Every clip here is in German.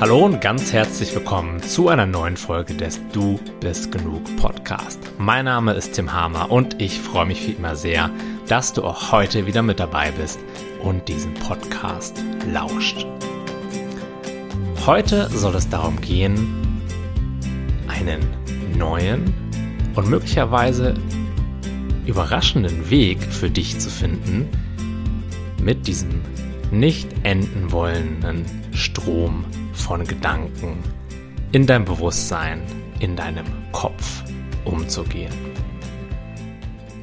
Hallo und ganz herzlich willkommen zu einer neuen Folge des Du bist genug Podcast. Mein Name ist Tim Hamer und ich freue mich wie immer sehr, dass du auch heute wieder mit dabei bist und diesen Podcast lauscht. Heute soll es darum gehen, einen neuen und möglicherweise überraschenden Weg für dich zu finden, mit diesem nicht enden wollenden Strom von Gedanken in deinem Bewusstsein, in deinem Kopf umzugehen.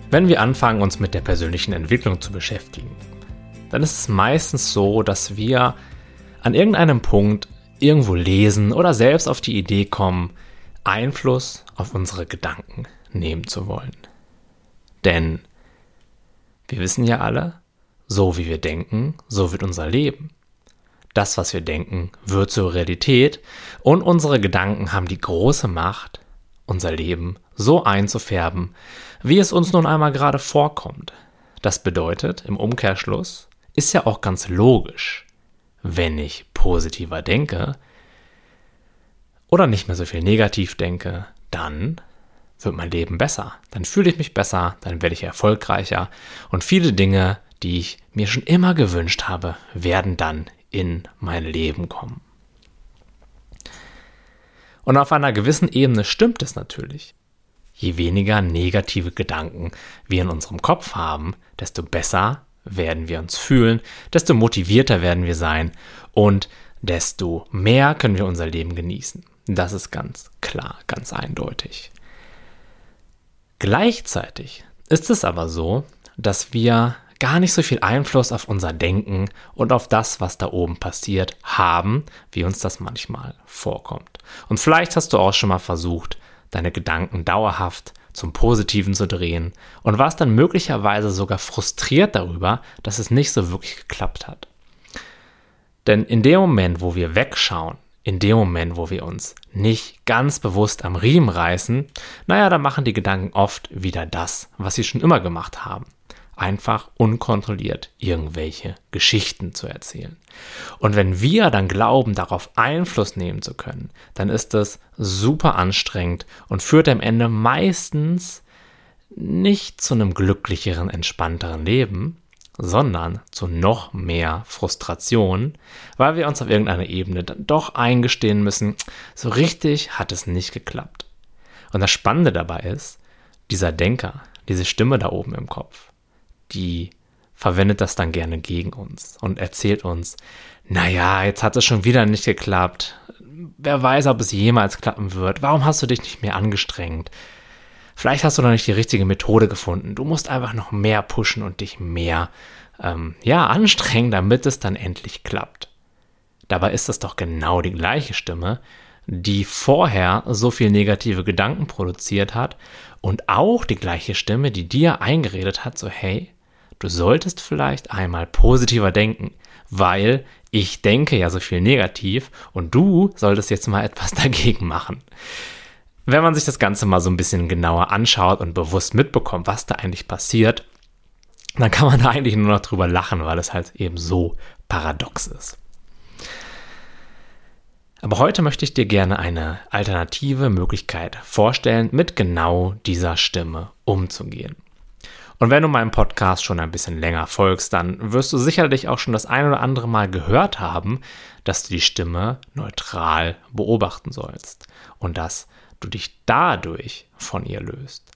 Wenn wir anfangen, uns mit der persönlichen Entwicklung zu beschäftigen, dann ist es meistens so, dass wir an irgendeinem Punkt irgendwo lesen oder selbst auf die Idee kommen, Einfluss auf unsere Gedanken nehmen zu wollen. Denn wir wissen ja alle, so wie wir denken, so wird unser Leben. Das, was wir denken, wird zur Realität und unsere Gedanken haben die große Macht, unser Leben so einzufärben, wie es uns nun einmal gerade vorkommt. Das bedeutet, im Umkehrschluss, ist ja auch ganz logisch, wenn ich positiver denke oder nicht mehr so viel negativ denke, dann wird mein Leben besser. Dann fühle ich mich besser, dann werde ich erfolgreicher und viele Dinge, die ich mir schon immer gewünscht habe, werden dann in mein Leben kommen. Und auf einer gewissen Ebene stimmt es natürlich. Je weniger negative Gedanken wir in unserem Kopf haben, desto besser werden wir uns fühlen, desto motivierter werden wir sein und desto mehr können wir unser Leben genießen. Das ist ganz klar, ganz eindeutig. Gleichzeitig ist es aber so, dass wir gar nicht so viel Einfluss auf unser Denken und auf das, was da oben passiert, haben, wie uns das manchmal vorkommt. Und vielleicht hast du auch schon mal versucht, deine Gedanken dauerhaft zum Positiven zu drehen und warst dann möglicherweise sogar frustriert darüber, dass es nicht so wirklich geklappt hat. Denn in dem Moment, wo wir wegschauen, in dem Moment, wo wir uns nicht ganz bewusst am Riemen reißen, naja, da machen die Gedanken oft wieder das, was sie schon immer gemacht haben einfach unkontrolliert irgendwelche Geschichten zu erzählen. Und wenn wir dann glauben, darauf Einfluss nehmen zu können, dann ist das super anstrengend und führt am Ende meistens nicht zu einem glücklicheren, entspannteren Leben, sondern zu noch mehr Frustration, weil wir uns auf irgendeiner Ebene dann doch eingestehen müssen, so richtig hat es nicht geklappt. Und das Spannende dabei ist, dieser Denker, diese Stimme da oben im Kopf, die verwendet das dann gerne gegen uns und erzählt uns, naja, jetzt hat es schon wieder nicht geklappt. Wer weiß, ob es jemals klappen wird. Warum hast du dich nicht mehr angestrengt? Vielleicht hast du noch nicht die richtige Methode gefunden. Du musst einfach noch mehr pushen und dich mehr, ähm, ja, anstrengen, damit es dann endlich klappt. Dabei ist es doch genau die gleiche Stimme, die vorher so viel negative Gedanken produziert hat und auch die gleiche Stimme, die dir eingeredet hat, so hey, du solltest vielleicht einmal positiver denken, weil ich denke ja so viel negativ und du solltest jetzt mal etwas dagegen machen. Wenn man sich das Ganze mal so ein bisschen genauer anschaut und bewusst mitbekommt, was da eigentlich passiert, dann kann man da eigentlich nur noch drüber lachen, weil es halt eben so paradox ist. Aber heute möchte ich dir gerne eine alternative Möglichkeit vorstellen, mit genau dieser Stimme umzugehen. Und wenn du meinem Podcast schon ein bisschen länger folgst, dann wirst du sicherlich auch schon das ein oder andere Mal gehört haben, dass du die Stimme neutral beobachten sollst und dass du dich dadurch von ihr löst.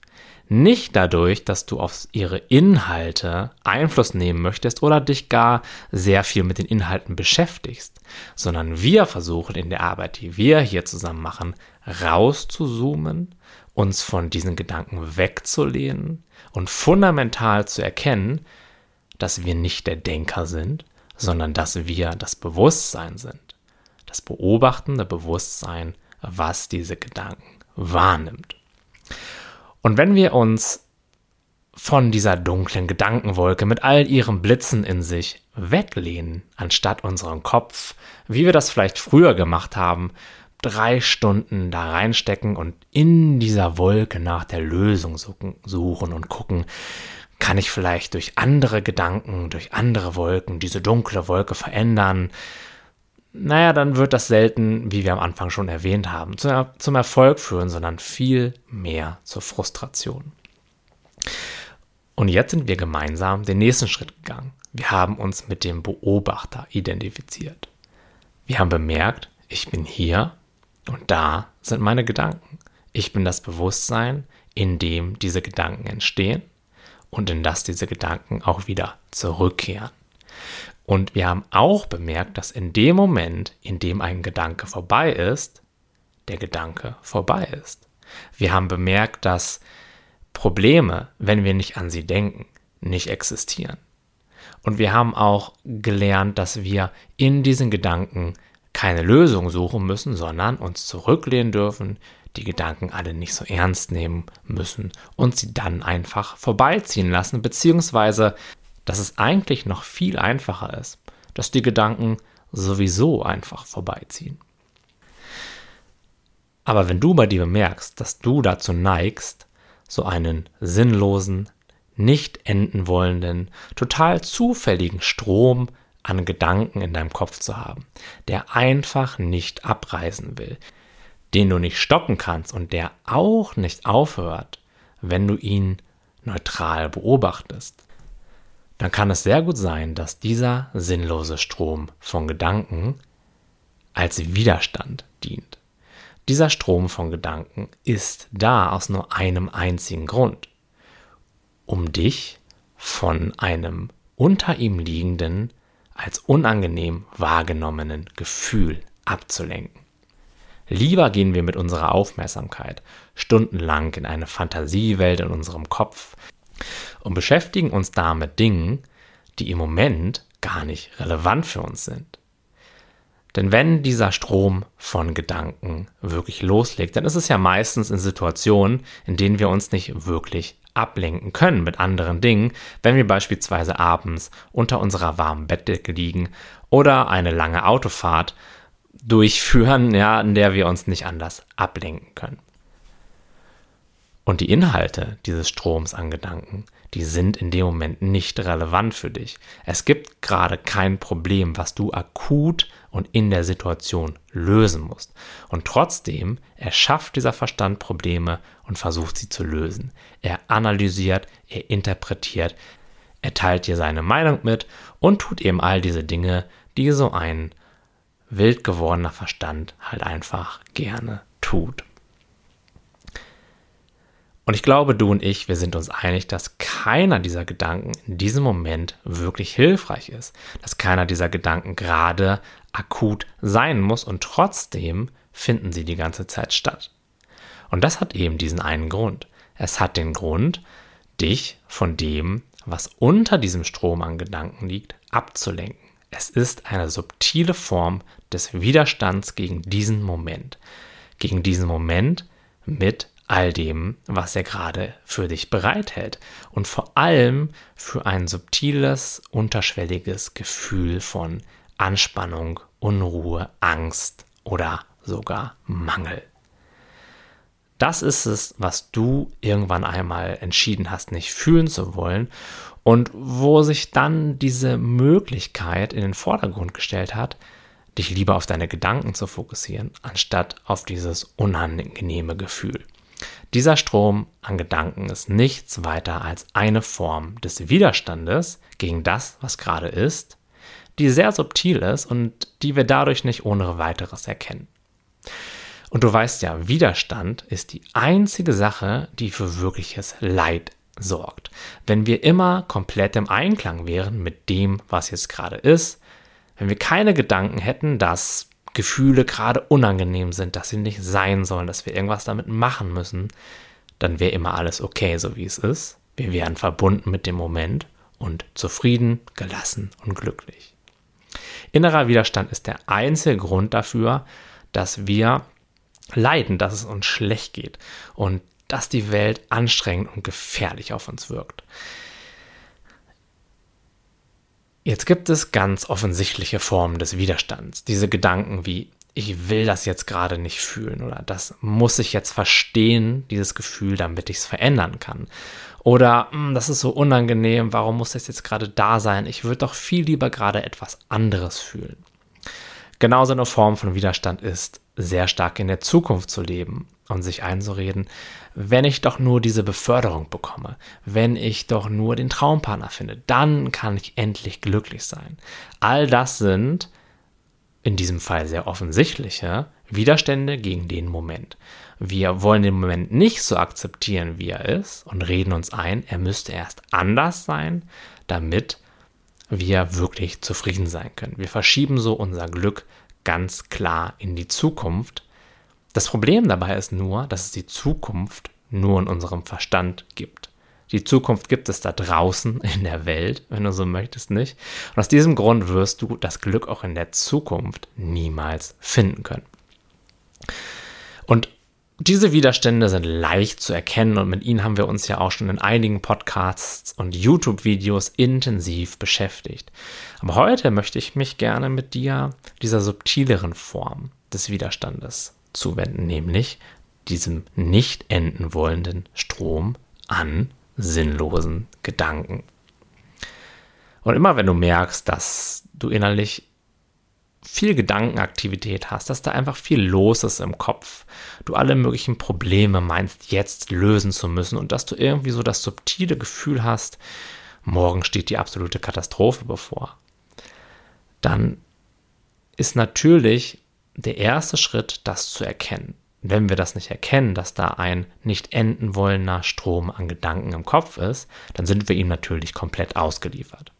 Nicht dadurch, dass du auf ihre Inhalte Einfluss nehmen möchtest oder dich gar sehr viel mit den Inhalten beschäftigst, sondern wir versuchen in der Arbeit, die wir hier zusammen machen, rauszuzoomen, uns von diesen Gedanken wegzulehnen und fundamental zu erkennen, dass wir nicht der Denker sind, sondern dass wir das Bewusstsein sind. Das beobachtende Bewusstsein, was diese Gedanken wahrnimmt. Und wenn wir uns von dieser dunklen Gedankenwolke mit all ihren Blitzen in sich weglehnen, anstatt unseren Kopf, wie wir das vielleicht früher gemacht haben, drei Stunden da reinstecken und in dieser Wolke nach der Lösung suchen und gucken, kann ich vielleicht durch andere Gedanken, durch andere Wolken diese dunkle Wolke verändern? naja, dann wird das selten, wie wir am Anfang schon erwähnt haben, zum Erfolg führen, sondern viel mehr zur Frustration. Und jetzt sind wir gemeinsam den nächsten Schritt gegangen. Wir haben uns mit dem Beobachter identifiziert. Wir haben bemerkt, ich bin hier und da sind meine Gedanken. Ich bin das Bewusstsein, in dem diese Gedanken entstehen und in das diese Gedanken auch wieder zurückkehren. Und wir haben auch bemerkt, dass in dem Moment, in dem ein Gedanke vorbei ist, der Gedanke vorbei ist. Wir haben bemerkt, dass Probleme, wenn wir nicht an sie denken, nicht existieren. Und wir haben auch gelernt, dass wir in diesen Gedanken keine Lösung suchen müssen, sondern uns zurücklehnen dürfen, die Gedanken alle nicht so ernst nehmen müssen und sie dann einfach vorbeiziehen lassen, beziehungsweise dass es eigentlich noch viel einfacher ist, dass die Gedanken sowieso einfach vorbeiziehen. Aber wenn du bei dir bemerkst, dass du dazu neigst, so einen sinnlosen, nicht enden wollenden, total zufälligen Strom an Gedanken in deinem Kopf zu haben, der einfach nicht abreißen will, den du nicht stoppen kannst und der auch nicht aufhört, wenn du ihn neutral beobachtest, dann kann es sehr gut sein, dass dieser sinnlose Strom von Gedanken als Widerstand dient. Dieser Strom von Gedanken ist da aus nur einem einzigen Grund, um dich von einem unter ihm liegenden, als unangenehm wahrgenommenen Gefühl abzulenken. Lieber gehen wir mit unserer Aufmerksamkeit stundenlang in eine Fantasiewelt in unserem Kopf und beschäftigen uns da mit Dingen, die im Moment gar nicht relevant für uns sind. Denn wenn dieser Strom von Gedanken wirklich loslegt, dann ist es ja meistens in Situationen, in denen wir uns nicht wirklich ablenken können mit anderen Dingen, wenn wir beispielsweise abends unter unserer warmen Bettdecke liegen oder eine lange Autofahrt durchführen, ja, in der wir uns nicht anders ablenken können. Und die Inhalte dieses Stroms an Gedanken, die sind in dem Moment nicht relevant für dich. Es gibt gerade kein Problem, was du akut und in der Situation lösen musst. Und trotzdem erschafft dieser Verstand Probleme und versucht sie zu lösen. Er analysiert, er interpretiert, er teilt dir seine Meinung mit und tut eben all diese Dinge, die so ein wild gewordener Verstand halt einfach gerne tut. Und ich glaube, du und ich, wir sind uns einig, dass keiner dieser Gedanken in diesem Moment wirklich hilfreich ist, dass keiner dieser Gedanken gerade akut sein muss und trotzdem finden sie die ganze Zeit statt. Und das hat eben diesen einen Grund. Es hat den Grund, dich von dem, was unter diesem Strom an Gedanken liegt, abzulenken. Es ist eine subtile Form des Widerstands gegen diesen Moment. Gegen diesen Moment mit all dem, was er gerade für dich bereithält. Und vor allem für ein subtiles, unterschwelliges Gefühl von Anspannung, Unruhe, Angst oder sogar Mangel. Das ist es, was du irgendwann einmal entschieden hast, nicht fühlen zu wollen und wo sich dann diese Möglichkeit in den Vordergrund gestellt hat, dich lieber auf deine Gedanken zu fokussieren, anstatt auf dieses unangenehme Gefühl. Dieser Strom an Gedanken ist nichts weiter als eine Form des Widerstandes gegen das, was gerade ist, die sehr subtil ist und die wir dadurch nicht ohne weiteres erkennen. Und du weißt ja, Widerstand ist die einzige Sache, die für wirkliches Leid sorgt. Wenn wir immer komplett im Einklang wären mit dem, was jetzt gerade ist, wenn wir keine Gedanken hätten, dass Gefühle gerade unangenehm sind, dass sie nicht sein sollen, dass wir irgendwas damit machen müssen, dann wäre immer alles okay, so wie es ist. Wir wären verbunden mit dem Moment und zufrieden, gelassen und glücklich. Innerer Widerstand ist der einzige Grund dafür, dass wir leiden, dass es uns schlecht geht und dass die Welt anstrengend und gefährlich auf uns wirkt. Jetzt gibt es ganz offensichtliche Formen des Widerstands. Diese Gedanken wie, ich will das jetzt gerade nicht fühlen oder das muss ich jetzt verstehen, dieses Gefühl, damit ich es verändern kann. Oder hm, das ist so unangenehm, warum muss das jetzt gerade da sein? Ich würde doch viel lieber gerade etwas anderes fühlen. Genauso eine Form von Widerstand ist, sehr stark in der Zukunft zu leben und sich einzureden, wenn ich doch nur diese Beförderung bekomme, wenn ich doch nur den Traumpartner finde, dann kann ich endlich glücklich sein. All das sind in diesem Fall sehr offensichtliche Widerstände gegen den Moment. Wir wollen den Moment nicht so akzeptieren, wie er ist und reden uns ein, er müsste erst anders sein, damit wir wirklich zufrieden sein können. Wir verschieben so unser Glück ganz klar in die Zukunft. Das Problem dabei ist nur, dass es die Zukunft nur in unserem Verstand gibt. Die Zukunft gibt es da draußen in der Welt, wenn du so möchtest, nicht. Und aus diesem Grund wirst du das Glück auch in der Zukunft niemals finden können. Und diese Widerstände sind leicht zu erkennen und mit ihnen haben wir uns ja auch schon in einigen Podcasts und YouTube-Videos intensiv beschäftigt. Aber heute möchte ich mich gerne mit dir dieser subtileren Form des Widerstandes zuwenden, nämlich diesem nicht enden wollenden Strom an sinnlosen Gedanken. Und immer wenn du merkst, dass du innerlich viel Gedankenaktivität hast, dass da einfach viel los ist im Kopf, du alle möglichen Probleme meinst jetzt lösen zu müssen und dass du irgendwie so das subtile Gefühl hast, morgen steht die absolute Katastrophe bevor, dann ist natürlich der erste Schritt, das zu erkennen. Wenn wir das nicht erkennen, dass da ein nicht enden wollender Strom an Gedanken im Kopf ist, dann sind wir ihm natürlich komplett ausgeliefert.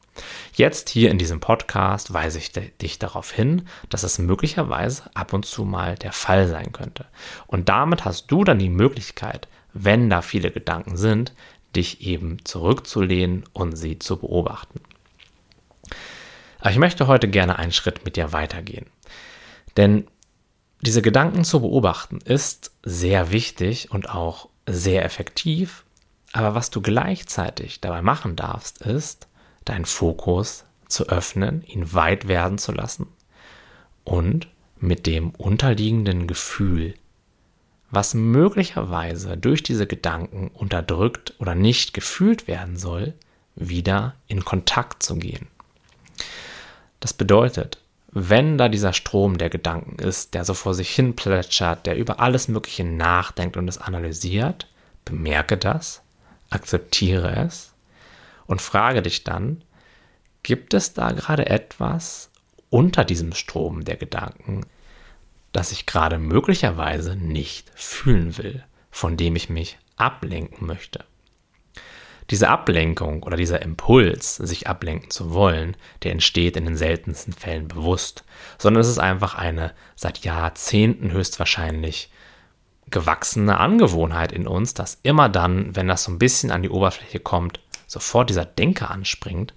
Jetzt hier in diesem Podcast weise ich dich darauf hin, dass es möglicherweise ab und zu mal der Fall sein könnte. Und damit hast du dann die Möglichkeit, wenn da viele Gedanken sind, dich eben zurückzulehnen und sie zu beobachten. Aber ich möchte heute gerne einen Schritt mit dir weitergehen. Denn diese Gedanken zu beobachten ist sehr wichtig und auch sehr effektiv. Aber was du gleichzeitig dabei machen darfst, ist, deinen Fokus zu öffnen, ihn weit werden zu lassen und mit dem unterliegenden Gefühl, was möglicherweise durch diese Gedanken unterdrückt oder nicht gefühlt werden soll, wieder in Kontakt zu gehen. Das bedeutet, wenn da dieser Strom der Gedanken ist, der so vor sich hin plätschert, der über alles Mögliche nachdenkt und es analysiert, bemerke das, akzeptiere es und frage dich dann, gibt es da gerade etwas unter diesem Strom der Gedanken, das ich gerade möglicherweise nicht fühlen will, von dem ich mich ablenken möchte? Diese Ablenkung oder dieser Impuls, sich ablenken zu wollen, der entsteht in den seltensten Fällen bewusst, sondern es ist einfach eine seit Jahrzehnten höchstwahrscheinlich gewachsene Angewohnheit in uns, dass immer dann, wenn das so ein bisschen an die Oberfläche kommt, sofort dieser Denker anspringt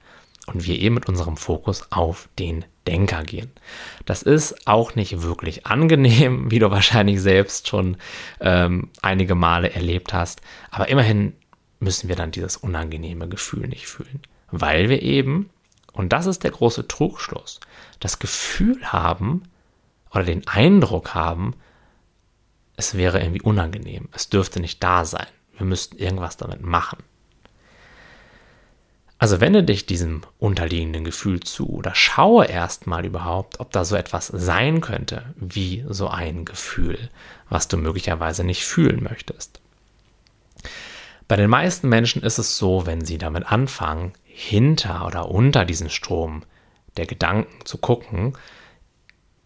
und wir eben mit unserem Fokus auf den Denker gehen. Das ist auch nicht wirklich angenehm, wie du wahrscheinlich selbst schon ähm, einige Male erlebt hast, aber immerhin müssen wir dann dieses unangenehme Gefühl nicht fühlen, weil wir eben, und das ist der große Trugschluss, das Gefühl haben oder den Eindruck haben, es wäre irgendwie unangenehm, es dürfte nicht da sein, wir müssten irgendwas damit machen. Also wende dich diesem unterliegenden Gefühl zu oder schaue erstmal überhaupt, ob da so etwas sein könnte wie so ein Gefühl, was du möglicherweise nicht fühlen möchtest. Bei den meisten Menschen ist es so, wenn sie damit anfangen, hinter oder unter diesen Strom der Gedanken zu gucken,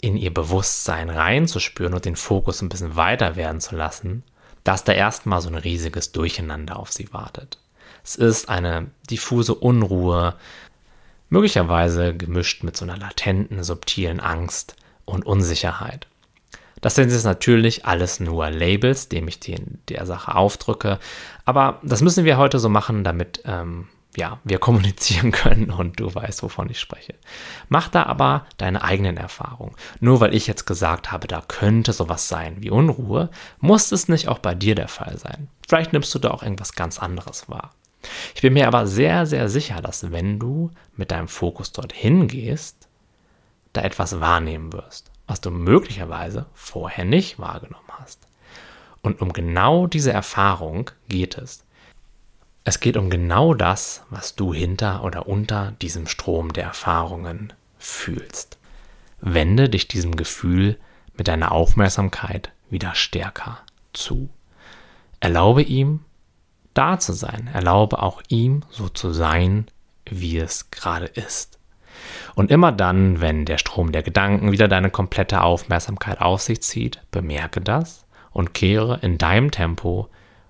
in ihr Bewusstsein reinzuspüren und den Fokus ein bisschen weiter werden zu lassen, dass da erstmal so ein riesiges Durcheinander auf sie wartet. Es ist eine diffuse Unruhe, möglicherweise gemischt mit so einer latenten, subtilen Angst und Unsicherheit. Das sind jetzt natürlich alles nur Labels, dem ich die in der Sache aufdrücke. Aber das müssen wir heute so machen, damit ähm, ja, wir kommunizieren können und du weißt, wovon ich spreche. Mach da aber deine eigenen Erfahrungen. Nur weil ich jetzt gesagt habe, da könnte sowas sein wie Unruhe, muss es nicht auch bei dir der Fall sein. Vielleicht nimmst du da auch irgendwas ganz anderes wahr. Ich bin mir aber sehr, sehr sicher, dass wenn du mit deinem Fokus dorthin gehst, da etwas wahrnehmen wirst, was du möglicherweise vorher nicht wahrgenommen hast. Und um genau diese Erfahrung geht es. Es geht um genau das, was du hinter oder unter diesem Strom der Erfahrungen fühlst. wende dich diesem Gefühl mit deiner Aufmerksamkeit wieder stärker zu. Erlaube ihm, da zu sein. Erlaube auch ihm, so zu sein, wie es gerade ist. Und immer dann, wenn der Strom der Gedanken wieder deine komplette Aufmerksamkeit auf sich zieht, bemerke das und kehre in deinem Tempo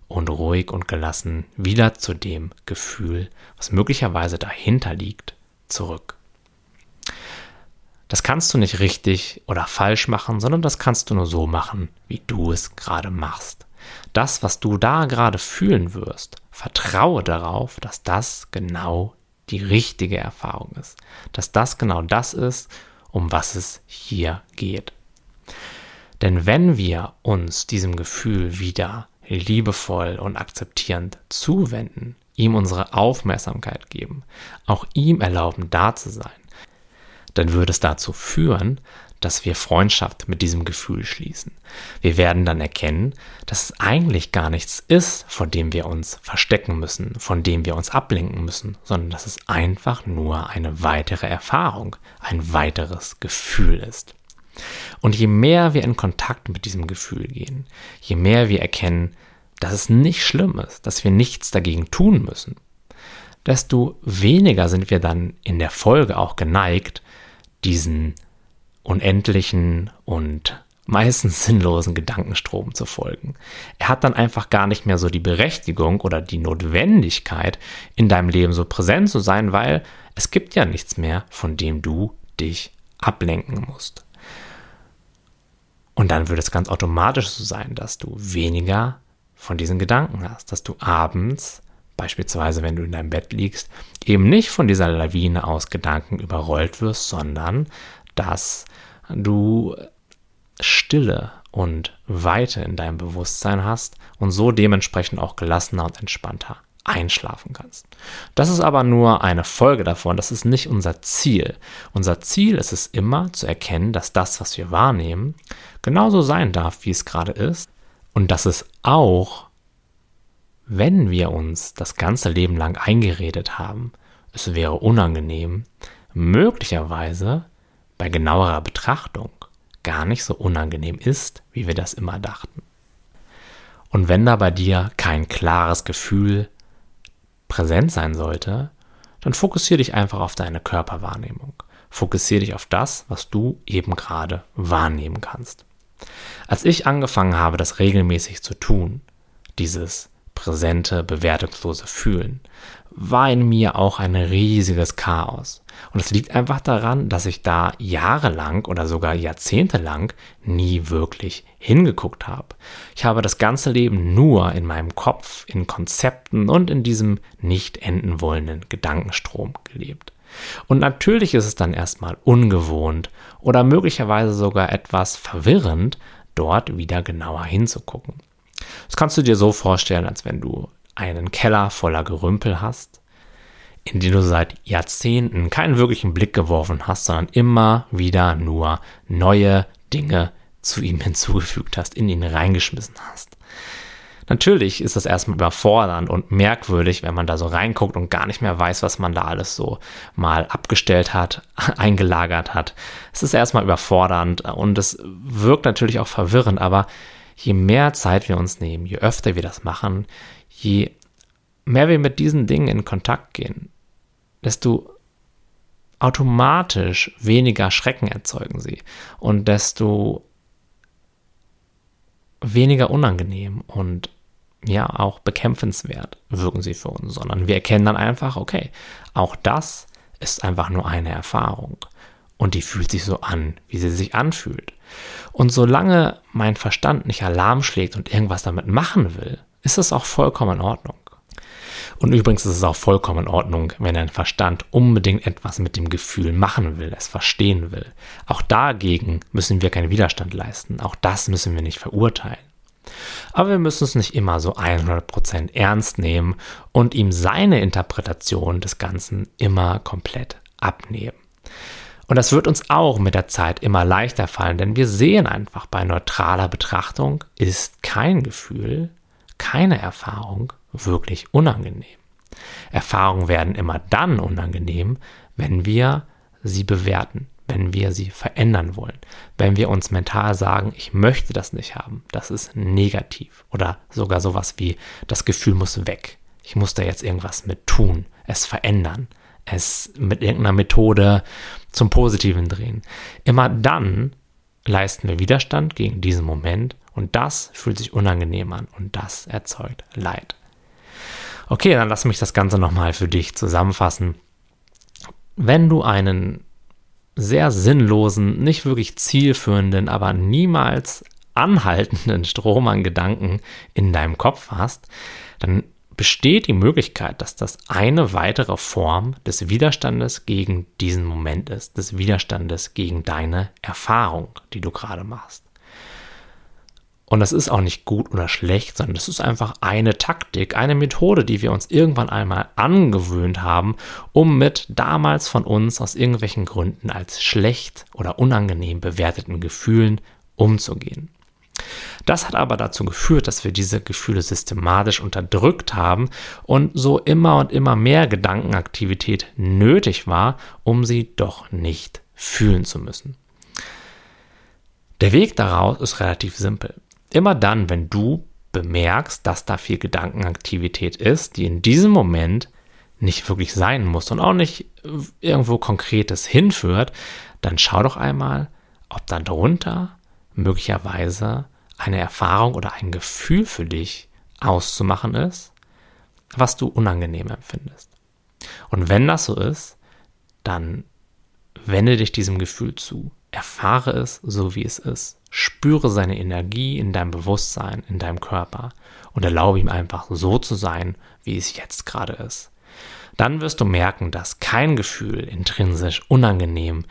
und ruhig und gelassen wieder zu dem Gefühl, was möglicherweise dahinter liegt, zurück. Das kannst du nicht richtig oder falsch machen, sondern das kannst du nur so machen, wie du es gerade machst. Das, was du da gerade fühlen wirst, vertraue darauf, dass das genau die richtige Erfahrung ist. Dass das genau das ist, um was es hier geht. Denn wenn wir uns diesem Gefühl wieder liebevoll und akzeptierend zuwenden, ihm unsere Aufmerksamkeit geben, auch ihm erlauben, da zu sein, dann würde es dazu führen, dass wir Freundschaft mit diesem Gefühl schließen. Wir werden dann erkennen, dass es eigentlich gar nichts ist, vor dem wir uns verstecken müssen, von dem wir uns ablenken müssen, sondern dass es einfach nur eine weitere Erfahrung, ein weiteres Gefühl ist. Und je mehr wir in Kontakt mit diesem Gefühl gehen, je mehr wir erkennen, dass es nicht schlimm ist, dass wir nichts dagegen tun müssen, desto weniger sind wir dann in der Folge auch geneigt, diesen unendlichen und meistens sinnlosen Gedankenstrom zu folgen. Er hat dann einfach gar nicht mehr so die Berechtigung oder die Notwendigkeit, in deinem Leben so präsent zu sein, weil es gibt ja nichts mehr, von dem du dich ablenken musst. Und dann wird es ganz automatisch so sein, dass du weniger von diesen Gedanken hast, dass du abends, beispielsweise wenn du in deinem Bett liegst, eben nicht von dieser Lawine aus Gedanken überrollt wirst, sondern dass du Stille und Weite in deinem Bewusstsein hast und so dementsprechend auch gelassener und entspannter einschlafen kannst. Das ist aber nur eine Folge davon, das ist nicht unser Ziel. Unser Ziel ist es immer zu erkennen, dass das, was wir wahrnehmen, genauso sein darf, wie es gerade ist und dass es auch, wenn wir uns das ganze Leben lang eingeredet haben, es wäre unangenehm, möglicherweise bei genauerer Betrachtung gar nicht so unangenehm ist, wie wir das immer dachten. Und wenn da bei dir kein klares Gefühl präsent sein sollte, dann fokussiere dich einfach auf deine Körperwahrnehmung. Fokussiere dich auf das, was du eben gerade wahrnehmen kannst. Als ich angefangen habe, das regelmäßig zu tun, dieses präsente, bewertungslose Fühlen, war in mir auch ein riesiges Chaos. Und es liegt einfach daran, dass ich da jahrelang oder sogar jahrzehntelang nie wirklich hingeguckt habe. Ich habe das ganze Leben nur in meinem Kopf, in Konzepten und in diesem nicht enden wollenden Gedankenstrom gelebt. Und natürlich ist es dann erstmal ungewohnt oder möglicherweise sogar etwas verwirrend, dort wieder genauer hinzugucken. Das kannst du dir so vorstellen, als wenn du einen Keller voller Gerümpel hast, in den du seit Jahrzehnten keinen wirklichen Blick geworfen hast, sondern immer wieder nur neue Dinge zu ihm hinzugefügt hast, in ihn reingeschmissen hast. Natürlich ist das erstmal überfordernd und merkwürdig, wenn man da so reinguckt und gar nicht mehr weiß, was man da alles so mal abgestellt hat, eingelagert hat. Es ist erstmal überfordernd und es wirkt natürlich auch verwirrend, aber je mehr Zeit wir uns nehmen, je öfter wir das machen, je mehr wir mit diesen Dingen in Kontakt gehen, desto automatisch weniger Schrecken erzeugen sie und desto weniger unangenehm und ja auch bekämpfenswert wirken sie für uns, sondern wir erkennen dann einfach, okay, auch das ist einfach nur eine Erfahrung und die fühlt sich so an, wie sie sich anfühlt. Und solange mein Verstand nicht Alarm schlägt und irgendwas damit machen will, ist es auch vollkommen in Ordnung. Und übrigens ist es auch vollkommen in Ordnung, wenn dein Verstand unbedingt etwas mit dem Gefühl machen will, es verstehen will. Auch dagegen müssen wir keinen Widerstand leisten. Auch das müssen wir nicht verurteilen. Aber wir müssen es nicht immer so 100% ernst nehmen und ihm seine Interpretation des Ganzen immer komplett abnehmen. Und das wird uns auch mit der Zeit immer leichter fallen, denn wir sehen einfach bei neutraler Betrachtung ist kein Gefühl, keine Erfahrung wirklich unangenehm. Erfahrungen werden immer dann unangenehm, wenn wir sie bewerten, wenn wir sie verändern wollen. Wenn wir uns mental sagen, ich möchte das nicht haben, das ist negativ. Oder sogar sowas wie, das Gefühl muss weg. Ich muss da jetzt irgendwas mit tun, es verändern, es mit irgendeiner Methode zum Positiven drehen. Immer dann leisten wir Widerstand gegen diesen Moment und das fühlt sich unangenehm an und das erzeugt Leid. Okay, dann lass mich das Ganze nochmal für dich zusammenfassen. Wenn du einen sehr sinnlosen, nicht wirklich zielführenden, aber niemals anhaltenden Strom an Gedanken in deinem Kopf hast, dann besteht die Möglichkeit, dass das eine weitere Form des Widerstandes gegen diesen Moment ist, des Widerstandes gegen deine Erfahrung, die du gerade machst. Und das ist auch nicht gut oder schlecht, sondern das ist einfach eine Taktik, eine Methode, die wir uns irgendwann einmal angewöhnt haben, um mit damals von uns aus irgendwelchen Gründen als schlecht oder unangenehm bewerteten Gefühlen umzugehen. Das hat aber dazu geführt, dass wir diese Gefühle systematisch unterdrückt haben und so immer und immer mehr Gedankenaktivität nötig war, um sie doch nicht fühlen zu müssen. Der Weg daraus ist relativ simpel. Immer dann, wenn du bemerkst, dass da viel Gedankenaktivität ist, die in diesem Moment nicht wirklich sein muss und auch nicht irgendwo Konkretes hinführt, dann schau doch einmal, ob da drunter möglicherweise eine Erfahrung oder ein Gefühl für dich auszumachen ist, was du unangenehm empfindest. Und wenn das so ist, dann wende dich diesem Gefühl zu. Erfahre es so, wie es ist. Spüre seine Energie in deinem Bewusstsein, in deinem Körper und erlaube ihm einfach so zu sein, wie es jetzt gerade ist dann wirst du merken, dass kein Gefühl intrinsisch unangenehm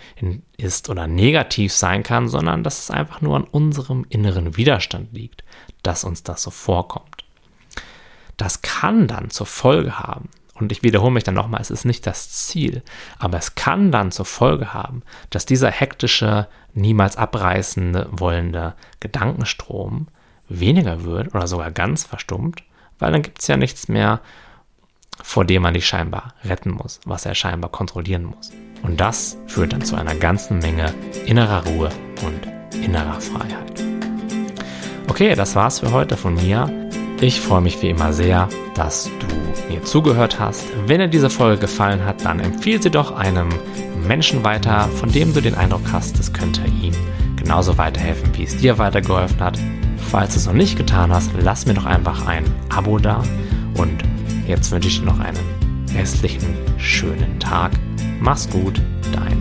ist oder negativ sein kann, sondern dass es einfach nur an unserem inneren Widerstand liegt, dass uns das so vorkommt. Das kann dann zur Folge haben, und ich wiederhole mich dann nochmal, es ist nicht das Ziel, aber es kann dann zur Folge haben, dass dieser hektische, niemals abreißende wollende Gedankenstrom weniger wird oder sogar ganz verstummt, weil dann gibt es ja nichts mehr, vor dem man dich scheinbar retten muss, was er scheinbar kontrollieren muss. Und das führt dann zu einer ganzen Menge innerer Ruhe und innerer Freiheit. Okay, das war's für heute von mir. Ich freue mich wie immer sehr, dass du mir zugehört hast. Wenn dir diese Folge gefallen hat, dann empfehle sie doch einem Menschen weiter, von dem du den Eindruck hast, es könnte ihm genauso weiterhelfen, wie es dir weitergeholfen hat. Falls du es noch nicht getan hast, lass mir doch einfach ein Abo da und Jetzt wünsche ich dir noch einen restlichen schönen Tag. Mach's gut, dein